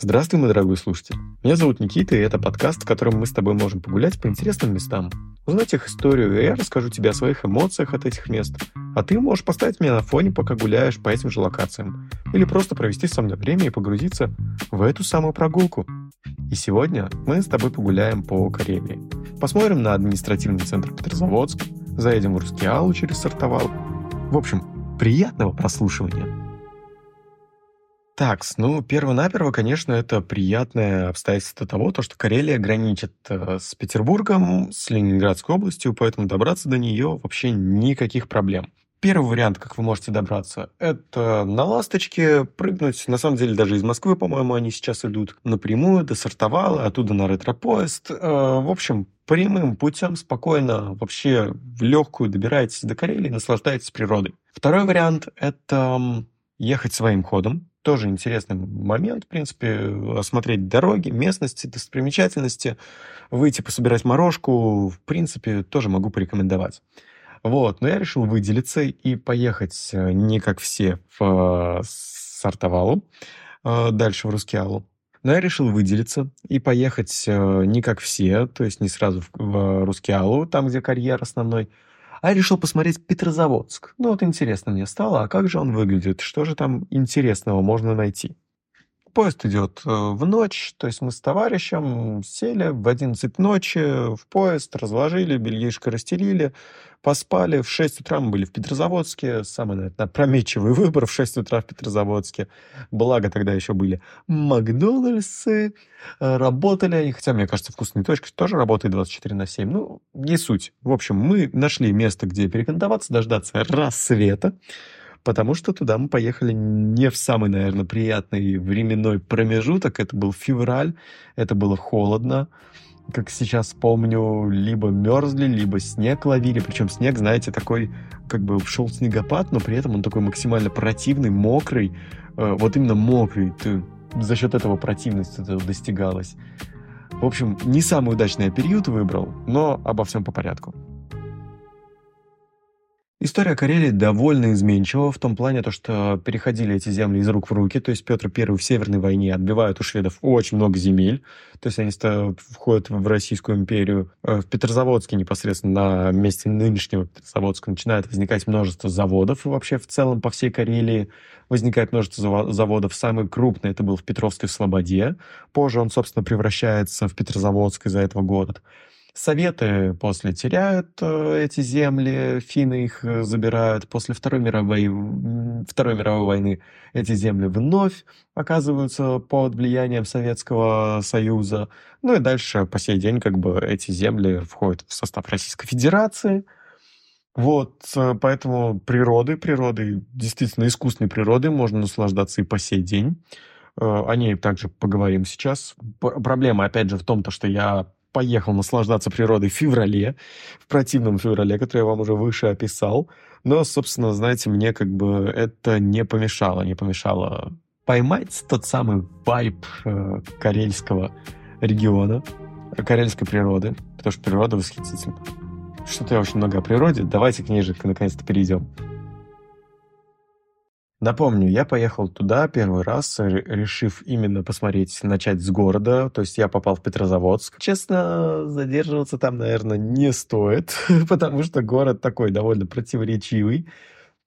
Здравствуй, мой дорогой слушатель. Меня зовут Никита, и это подкаст, в котором мы с тобой можем погулять по интересным местам, узнать их историю, и я расскажу тебе о своих эмоциях от этих мест. А ты можешь поставить меня на фоне, пока гуляешь по этим же локациям. Или просто провести со мной время и погрузиться в эту самую прогулку. И сегодня мы с тобой погуляем по Карелии. Посмотрим на административный центр Петрозаводск, заедем в Рускеалу через Сартовал. В общем, приятного прослушивания! Так, ну, перво-наперво, конечно, это приятное обстоятельство того, то, что Карелия граничит э, с Петербургом, с Ленинградской областью, поэтому добраться до нее вообще никаких проблем. Первый вариант, как вы можете добраться, это на «Ласточке» прыгнуть. На самом деле, даже из Москвы, по-моему, они сейчас идут напрямую до Сартовала, оттуда на ретро-поезд. Э, в общем, прямым путем спокойно вообще в легкую добираетесь до Карелии, наслаждаетесь природой. Второй вариант – это ехать своим ходом тоже интересный момент, в принципе, осмотреть дороги, местности, достопримечательности, выйти пособирать морожку, в принципе, тоже могу порекомендовать. Вот, но я решил выделиться и поехать э, не как все в э, Сартовалу, э, дальше в Рускеалу. Но я решил выделиться и поехать не как все, то есть не сразу в Рускеалу, там, где карьер основной, а я решил посмотреть Петрозаводск. Ну вот интересно мне стало, а как же он выглядит, что же там интересного можно найти. Поезд идет э, в ночь, то есть мы с товарищем сели в 11 ночи в поезд, разложили, бельишко расстелили, поспали. В 6 утра мы были в Петрозаводске. Самый, наверное, опрометчивый выбор в 6 утра в Петрозаводске. Благо тогда еще были Макдональдсы, э, работали они, хотя, мне кажется, вкусная точка тоже работает 24 на 7. Ну, не суть. В общем, мы нашли место, где перекантоваться, дождаться рассвета потому что туда мы поехали не в самый, наверное, приятный временной промежуток. Это был февраль, это было холодно. Как сейчас помню, либо мерзли, либо снег ловили. Причем снег, знаете, такой, как бы шел снегопад, но при этом он такой максимально противный, мокрый. Э, вот именно мокрый. Ты, за счет этого противность этого достигалась. В общем, не самый удачный период выбрал, но обо всем по порядку. История Карелии довольно изменчива в том плане, то, что переходили эти земли из рук в руки, то есть Петр I в Северной войне отбивает у шведов очень много земель, то есть они входят в Российскую империю. Э, в Петрозаводске непосредственно на месте нынешнего Петрозаводска начинает возникать множество заводов, вообще в целом по всей Карелии возникает множество заводов. Самый крупный это был в Петровской Слободе, позже он, собственно, превращается в Петрозаводск из-за этого города. Советы после теряют э, эти земли, финны их э, забирают. После Второй мировой, Второй мировой войны эти земли вновь оказываются под влиянием Советского Союза. Ну и дальше по сей день как бы эти земли входят в состав Российской Федерации. Вот, э, поэтому природы, природы, действительно искусственной природы можно наслаждаться и по сей день. О ней также поговорим сейчас. Проблема, опять же, в том, что я поехал наслаждаться природой в феврале, в противном феврале, который я вам уже выше описал. Но, собственно, знаете, мне как бы это не помешало, не помешало поймать тот самый вайб э, карельского региона, карельской природы, потому что природа восхитительна. Что-то я очень много о природе, давайте к ней же наконец-то перейдем. Напомню, я поехал туда первый раз, решив именно посмотреть, начать с города. То есть я попал в Петрозаводск. Честно, задерживаться там, наверное, не стоит, потому что город такой довольно противоречивый.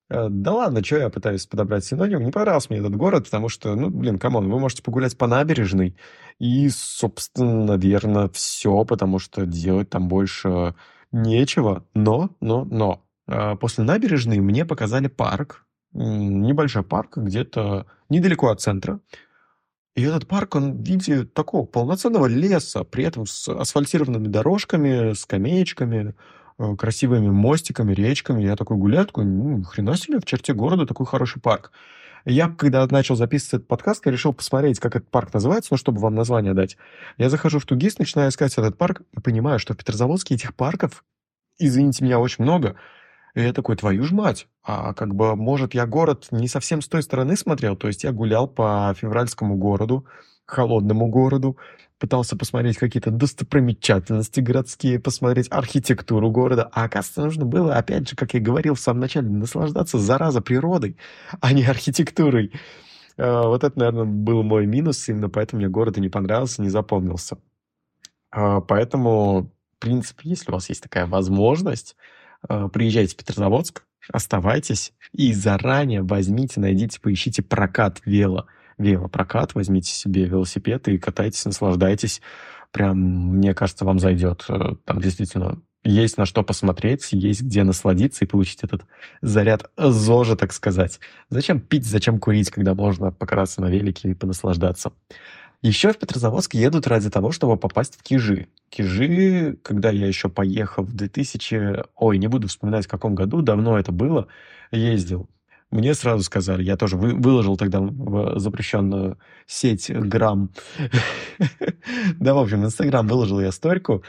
Э, да ладно, что я пытаюсь подобрать синоним. Не понравился мне этот город, потому что, ну, блин, come on, вы можете погулять по набережной, и, собственно, наверное, все, потому что делать там больше нечего. Но, но, но. Э, после набережной мне показали парк, небольшой парк где-то недалеко от центра. И этот парк, он в виде такого полноценного леса, при этом с асфальтированными дорожками, скамеечками, э, красивыми мостиками, речками. Я такой гуляю, такой, ну, хрена себе, в черте города такой хороший парк. Я, когда начал записывать этот подкаст, я решил посмотреть, как этот парк называется, ну, чтобы вам название дать. Я захожу в Тугис, начинаю искать этот парк и понимаю, что в Петрозаводске этих парков, извините меня, очень много. И я такой, твою ж мать, а как бы, может, я город не совсем с той стороны смотрел, то есть я гулял по февральскому городу, холодному городу, пытался посмотреть какие-то достопримечательности городские, посмотреть архитектуру города, а оказывается, нужно было, опять же, как я говорил в самом начале, наслаждаться, зараза, природой, а не архитектурой. Э, вот это, наверное, был мой минус, именно поэтому мне город и не понравился, не запомнился. Э, поэтому, в принципе, если у вас есть такая возможность, приезжайте в Петрозаводск, оставайтесь и заранее возьмите, найдите, поищите прокат вело. Велопрокат, возьмите себе велосипед и катайтесь, наслаждайтесь. Прям, мне кажется, вам зайдет. Там действительно есть на что посмотреть, есть где насладиться и получить этот заряд зожа, так сказать. Зачем пить, зачем курить, когда можно покататься на велике и понаслаждаться? Еще в Петрозаводск едут ради того, чтобы попасть в Кижи. Кижи, когда я еще поехал в 2000... Ой, не буду вспоминать, в каком году, давно это было, ездил. Мне сразу сказали, я тоже вы, выложил тогда в запрещенную сеть грамм. Да, в общем, в Инстаграм выложил я стойку,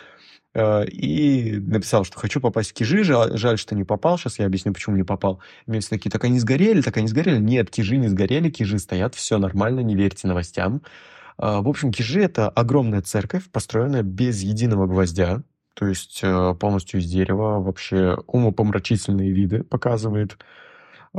Э, и написал, что хочу попасть в Кижи, жаль, что не попал, сейчас я объясню, почему не попал. И все такие, так они сгорели, так они сгорели. Нет, Кижи не сгорели, Кижи стоят, все нормально, не верьте новостям. Э, в общем, Кижи — это огромная церковь, построенная без единого гвоздя, то есть э, полностью из дерева, вообще умопомрачительные виды показывает.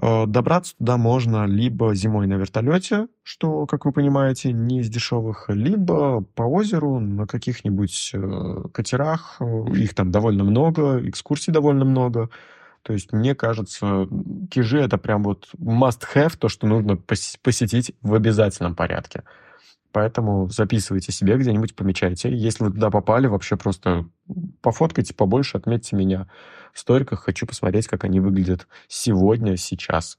Э, добраться туда можно либо зимой на вертолете, что, как вы понимаете, не из дешевых, либо по озеру на каких-нибудь э, катерах. Их там довольно много, экскурсий довольно много. То есть, мне кажется, Кижи — это прям вот must-have, то, что нужно посетить в обязательном порядке. Поэтому записывайте себе где-нибудь, помечайте. Если вы туда попали, вообще просто пофоткайте побольше, отметьте меня в сториках. Хочу посмотреть, как они выглядят сегодня, сейчас.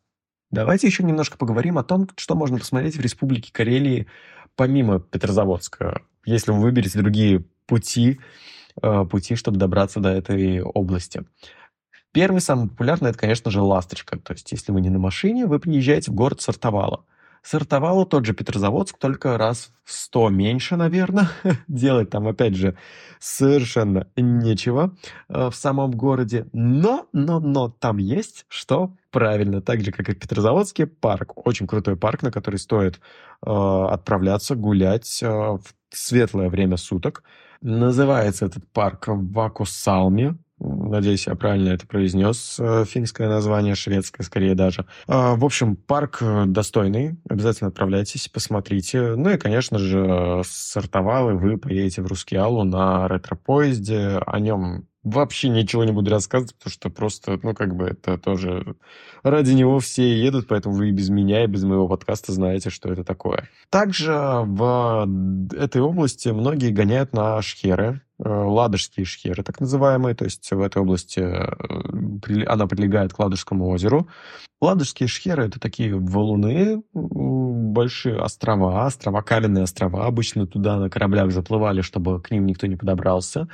Давайте еще немножко поговорим о том, что можно посмотреть в Республике Карелии помимо Петрозаводска. Если вы выберете другие пути, э, пути, чтобы добраться до этой области. Первый, самый популярный, это, конечно же, «Ласточка». То есть, если вы не на машине, вы приезжаете в город Сартовало. Сортовало тот же Петрозаводск, только раз в сто меньше, наверное. Делать там, опять же, совершенно нечего э, в самом городе. Но, но, но там есть что правильно. Так же, как и в Петрозаводске, парк. Очень крутой парк, на который стоит э, отправляться, гулять э, в светлое время суток. Называется этот парк Вакусалми. Надеюсь, я правильно это произнес. Э, финское название, шведское скорее даже. А, в общем, парк э, достойный. Обязательно отправляйтесь, посмотрите. Ну и, конечно же, сортовал, и вы поедете в Рускеалу на ретро-поезде. О нем вообще ничего не буду рассказывать, потому что просто, ну, как бы это тоже... Ради него все едут, поэтому вы и без меня, и без моего подкаста знаете, что это такое. Также в этой области многие гоняют на шхеры, э, ладожские шхеры, так называемые, то есть в этой области э, она прилегает к Ладожскому озеру. Ладожские шхеры — это такие валуны, большие острова, острова, каменные острова. Обычно туда на кораблях заплывали, чтобы к ним никто не подобрался.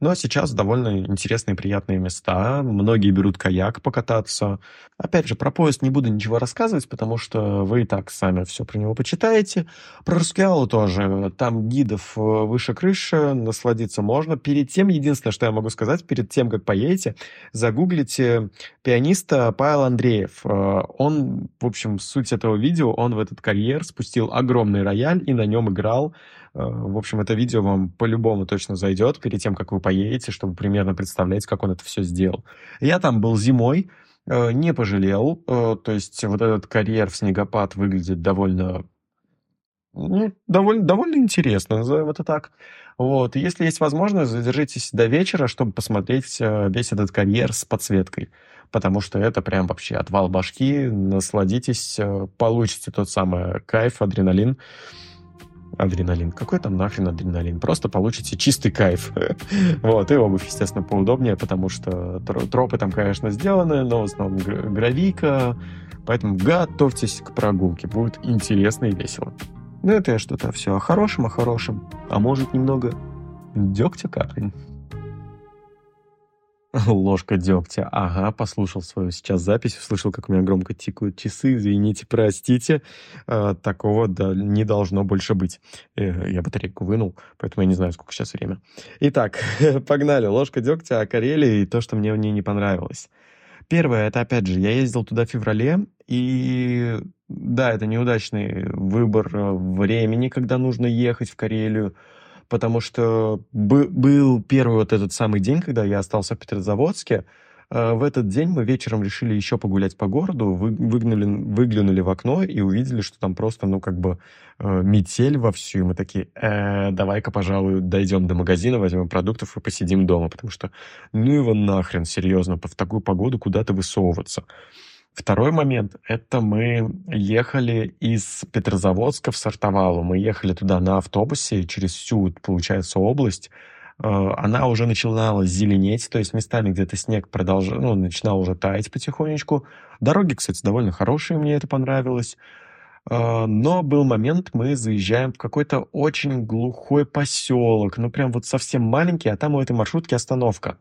Но сейчас довольно интересные, приятные места. Многие берут каяк покататься. Опять же, про поезд не буду ничего рассказывать, потому что вы и так сами все про него почитаете. Про Рускеалу тоже. Там гидов э, выше крыши, насладиться можно. Перед тем, единственное, что я могу сказать, перед тем, как поедете, загуглите пианиста Павел Андреев. Э, он, в общем, суть этого видео, он в этот карьер спустил огромный рояль и на нем играл в общем, это видео вам по-любому точно зайдет перед тем, как вы поедете, чтобы примерно представлять, как он это все сделал. Я там был зимой, э, не пожалел. Э, то есть вот этот карьер в снегопад выглядит довольно ну, довольно, довольно интересно, назовем это так. Вот. если есть возможность, задержитесь до вечера, чтобы посмотреть весь этот карьер с подсветкой. Потому что это прям вообще отвал башки. Насладитесь, получите тот самый кайф, адреналин адреналин. Какой там нахрен адреналин? Просто получите чистый кайф. вот, и обувь, естественно, поудобнее, потому что тропы там, конечно, сделаны, но в основном гравийка, поэтому готовьтесь к прогулке, будет интересно и весело. Ну, это я что-то все о хорошем, о хорошем, а может немного дегтя капнем. Ложка дегтя. Ага, послушал свою сейчас запись, услышал, как у меня громко тикают часы. Извините, простите. Э, такого да, не должно больше быть. Э, я батарейку вынул, поэтому я не знаю, сколько сейчас время. Итак, погнали. Ложка дегтя о Карелии и то, что мне в ней не понравилось. Первое, это опять же, я ездил туда в феврале, и да, это неудачный выбор времени, когда нужно ехать в Карелию потому что был первый вот этот самый день, когда я остался в Петрозаводске, Э, в этот день мы вечером решили еще погулять по городу, выглянули, выглянули в окно и увидели, что там просто, ну, как бы э, метель вовсю. И мы такие, э, давай-ка, пожалуй, дойдем до магазина, возьмем продуктов и посидим дома, потому что, ну его нахрен, серьезно, в такую погоду куда-то высовываться. Второй момент — это мы ехали из Петрозаводска в Сартовалу. Мы ехали туда на автобусе через всю, получается, область, Э, она уже начинала зеленеть, то есть местами где-то снег продолжал, ну, начинал уже таять потихонечку. Дороги, кстати, довольно хорошие, мне это понравилось. Э, но был момент, мы заезжаем в какой-то очень глухой поселок, ну прям вот совсем маленький, а там у этой маршрутки остановка.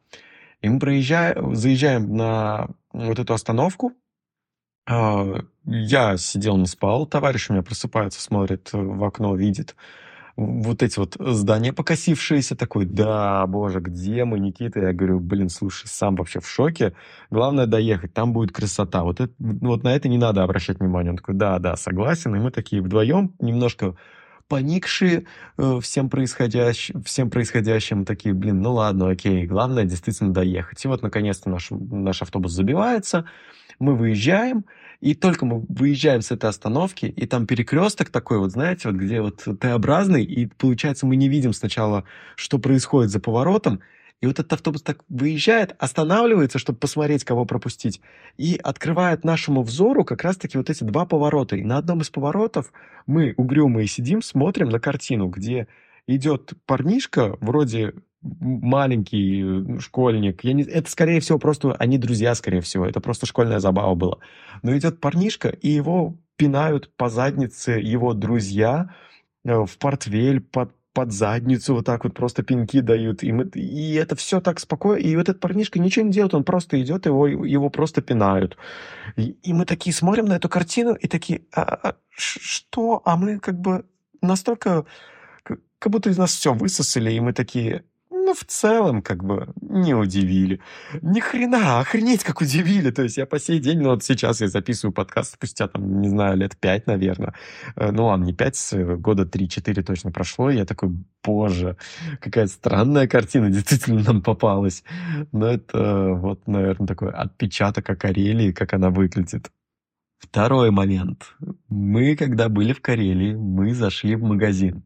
И мы проезжаем, заезжаем на вот эту остановку. Э, я сидел, не спал, товарищ у меня просыпается, смотрит в окно, видит вот эти вот здания покосившиеся, такой, да, боже, где мы, Никита? Я говорю, блин, слушай, сам вообще в шоке. Главное доехать, там будет красота. Вот, это, вот на это не надо обращать внимание. Он такой, да, да, согласен. И мы такие вдвоем немножко поникшие э, всем, происходящим, всем происходящим, такие, блин, ну ладно, окей, главное действительно доехать. И вот, наконец-то, наш, наш автобус забивается, мы выезжаем, и только мы выезжаем с этой остановки, и там перекресток такой, вот знаете, вот где вот Т-образный, и получается мы не видим сначала, что происходит за поворотом, и вот этот автобус так выезжает, останавливается, чтобы посмотреть, кого пропустить, и открывает нашему взору как раз-таки вот эти два поворота. И на одном из поворотов мы угрюмые сидим, смотрим на картину, где идет парнишка, вроде маленький э, школьник. Я не... Это, скорее всего, просто они друзья, скорее всего. Это просто школьная забава была. Но идет парнишка, и его пинают по заднице его друзья э, в портвель, под, под задницу вот так вот просто пинки дают. И, мы, и это все так спокойно. И вот этот парнишка ничего не делает, он просто идет, его, его просто пинают. И, и мы такие смотрим на эту картину и такие, а, а, что? А мы как бы настолько как будто из нас все высосали, и мы такие, ну, в целом, как бы, не удивили. Ни хрена, охренеть, как удивили. То есть я по сей день, ну, вот сейчас я записываю подкаст спустя, там, не знаю, лет пять, наверное. Э, ну, ладно, не пять, года три-четыре точно прошло. И я такой, боже, какая странная картина действительно нам попалась. Но это вот, наверное, такой отпечаток о Карелии, как она выглядит. Второй момент. Мы, когда были в Карелии, мы зашли в магазин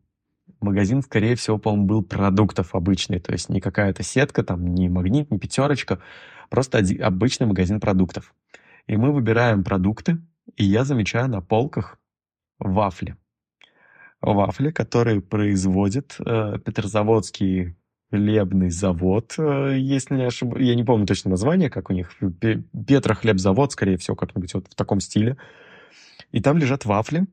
магазин, скорее всего, по-моему, был продуктов обычный, то есть не какая-то сетка, там, не магнит, не пятерочка, просто один, обычный магазин продуктов. И мы выбираем продукты, и я замечаю на полках вафли. Вафли, которые производит э, Петрозаводский хлебный завод, э, если не ошибаюсь. Я не помню точно название, как у них. Петрохлебзавод, скорее всего, как-нибудь вот в таком стиле. И там лежат вафли,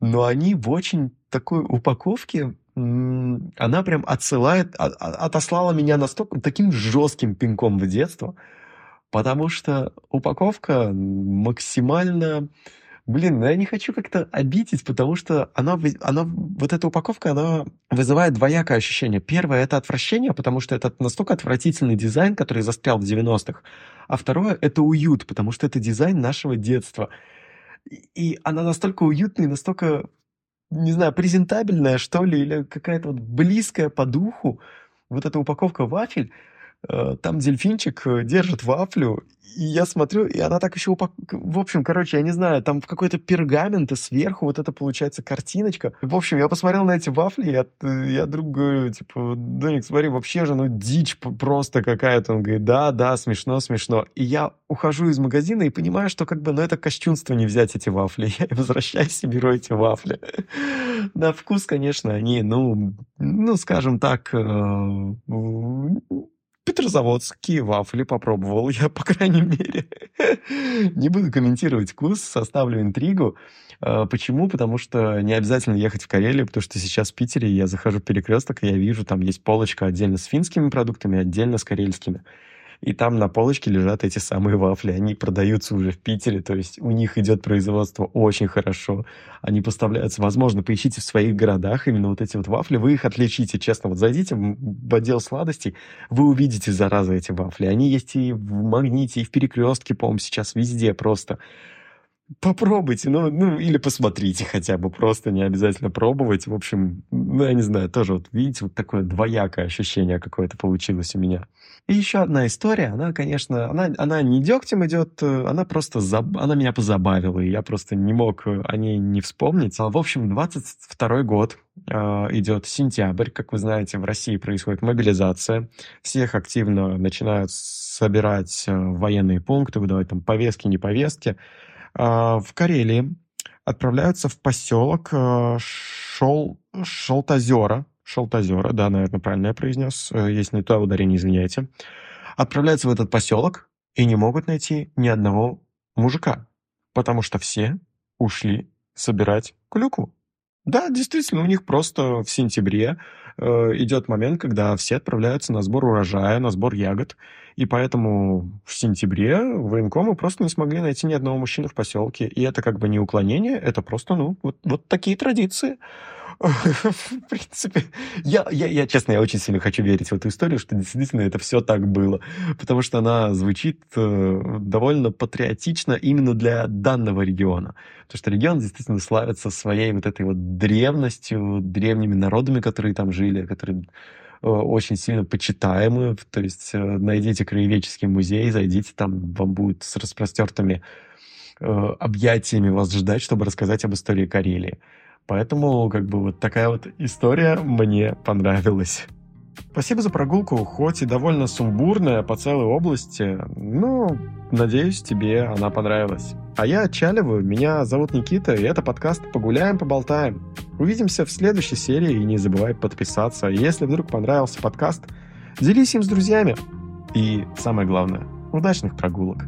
но они в очень такой упаковке, она прям отсылает, а, а, отослала меня настолько таким жестким пинком в детство, потому что упаковка максимально... Блин, ну я не хочу как-то обидеть, потому что она, она, вот эта упаковка, она вызывает двоякое ощущение. Первое — это отвращение, потому что это настолько отвратительный дизайн, который застрял в 90-х. А второе — это уют, потому что это дизайн нашего детства. И она настолько уютная, настолько, не знаю, презентабельная, что ли, или какая-то вот близкая по духу. Вот эта упаковка вафель, там дельфинчик э, держит вафлю, и я смотрю, и она так еще упак... В общем, короче, я не знаю, там какой-то пергамент, и сверху вот это получается картиночка. В общем, я посмотрел на эти вафли, я, я друг говорю, типа, Доник, смотри, вообще же, ну, дичь просто какая-то. Он говорит, да, да, смешно, смешно. И я ухожу из магазина и понимаю, что как бы, ну, это кощунство не взять эти вафли. Я возвращаюсь и беру эти вафли. На вкус, конечно, они, ну, ну, скажем так, э, Петрозаводские вафли попробовал я, по крайней мере. Не буду комментировать вкус, составлю интригу. А, почему? Потому что не обязательно ехать в Карелию, потому что сейчас в Питере я захожу в перекресток, и я вижу, там есть полочка отдельно с финскими продуктами, отдельно с карельскими и там на полочке лежат эти самые вафли. Они продаются уже в Питере, то есть у них идет производство очень хорошо. Они поставляются, возможно, поищите в своих городах именно вот эти вот вафли, вы их отличите, честно. Вот зайдите в отдел сладостей, вы увидите, зараза, эти вафли. Они есть и в Магните, и в Перекрестке, по-моему, сейчас везде просто. Попробуйте, ну, ну, или посмотрите хотя бы, просто не обязательно пробовать. В общем, ну, я не знаю, тоже вот видите, вот такое двоякое ощущение какое-то получилось у меня. И еще одна история, она, конечно, она, она не дегтем идет, она просто, заб... она меня позабавила, и я просто не мог о ней не вспомнить. А, в общем, 22 год, э, идет сентябрь, как вы знаете, в России происходит мобилизация, всех активно начинают собирать э, военные пункты, выдавать там повестки, не повестки. А, в Карелии отправляются в поселок э, Шол... Шолтозера. Шолтозера, да, наверное, правильно я произнес. Э, если не то ударение, извиняйте. Отправляются в этот поселок и не могут найти ни одного мужика, потому что все ушли собирать клюкву. Да, действительно, у них просто в сентябре э, идет момент, когда все отправляются на сбор урожая, на сбор ягод. И поэтому в сентябре военкомы просто не смогли найти ни одного мужчины в поселке. И это как бы не уклонение, это просто, ну, вот, вот такие традиции. В принципе, я, я, я, честно, я очень сильно хочу верить в эту историю, что действительно это все так было, потому что она звучит э, довольно патриотично именно для данного региона. Потому что регион действительно славится своей вот этой вот древностью, древними народами, которые там жили, которые э, очень сильно почитаемы. То есть э, найдите краеведческий музей, зайдите, там вам будет с распростертыми объятиями вас ждать, чтобы рассказать об истории Карелии. Поэтому, как бы, вот такая вот история мне понравилась. Спасибо за прогулку, хоть и довольно сумбурная по целой области, но, надеюсь, тебе она понравилась. А я отчаливаю, меня зовут Никита, и это подкаст «Погуляем, поболтаем». Увидимся в следующей серии, и не забывай подписаться. Если вдруг понравился подкаст, делись им с друзьями. И самое главное, удачных прогулок!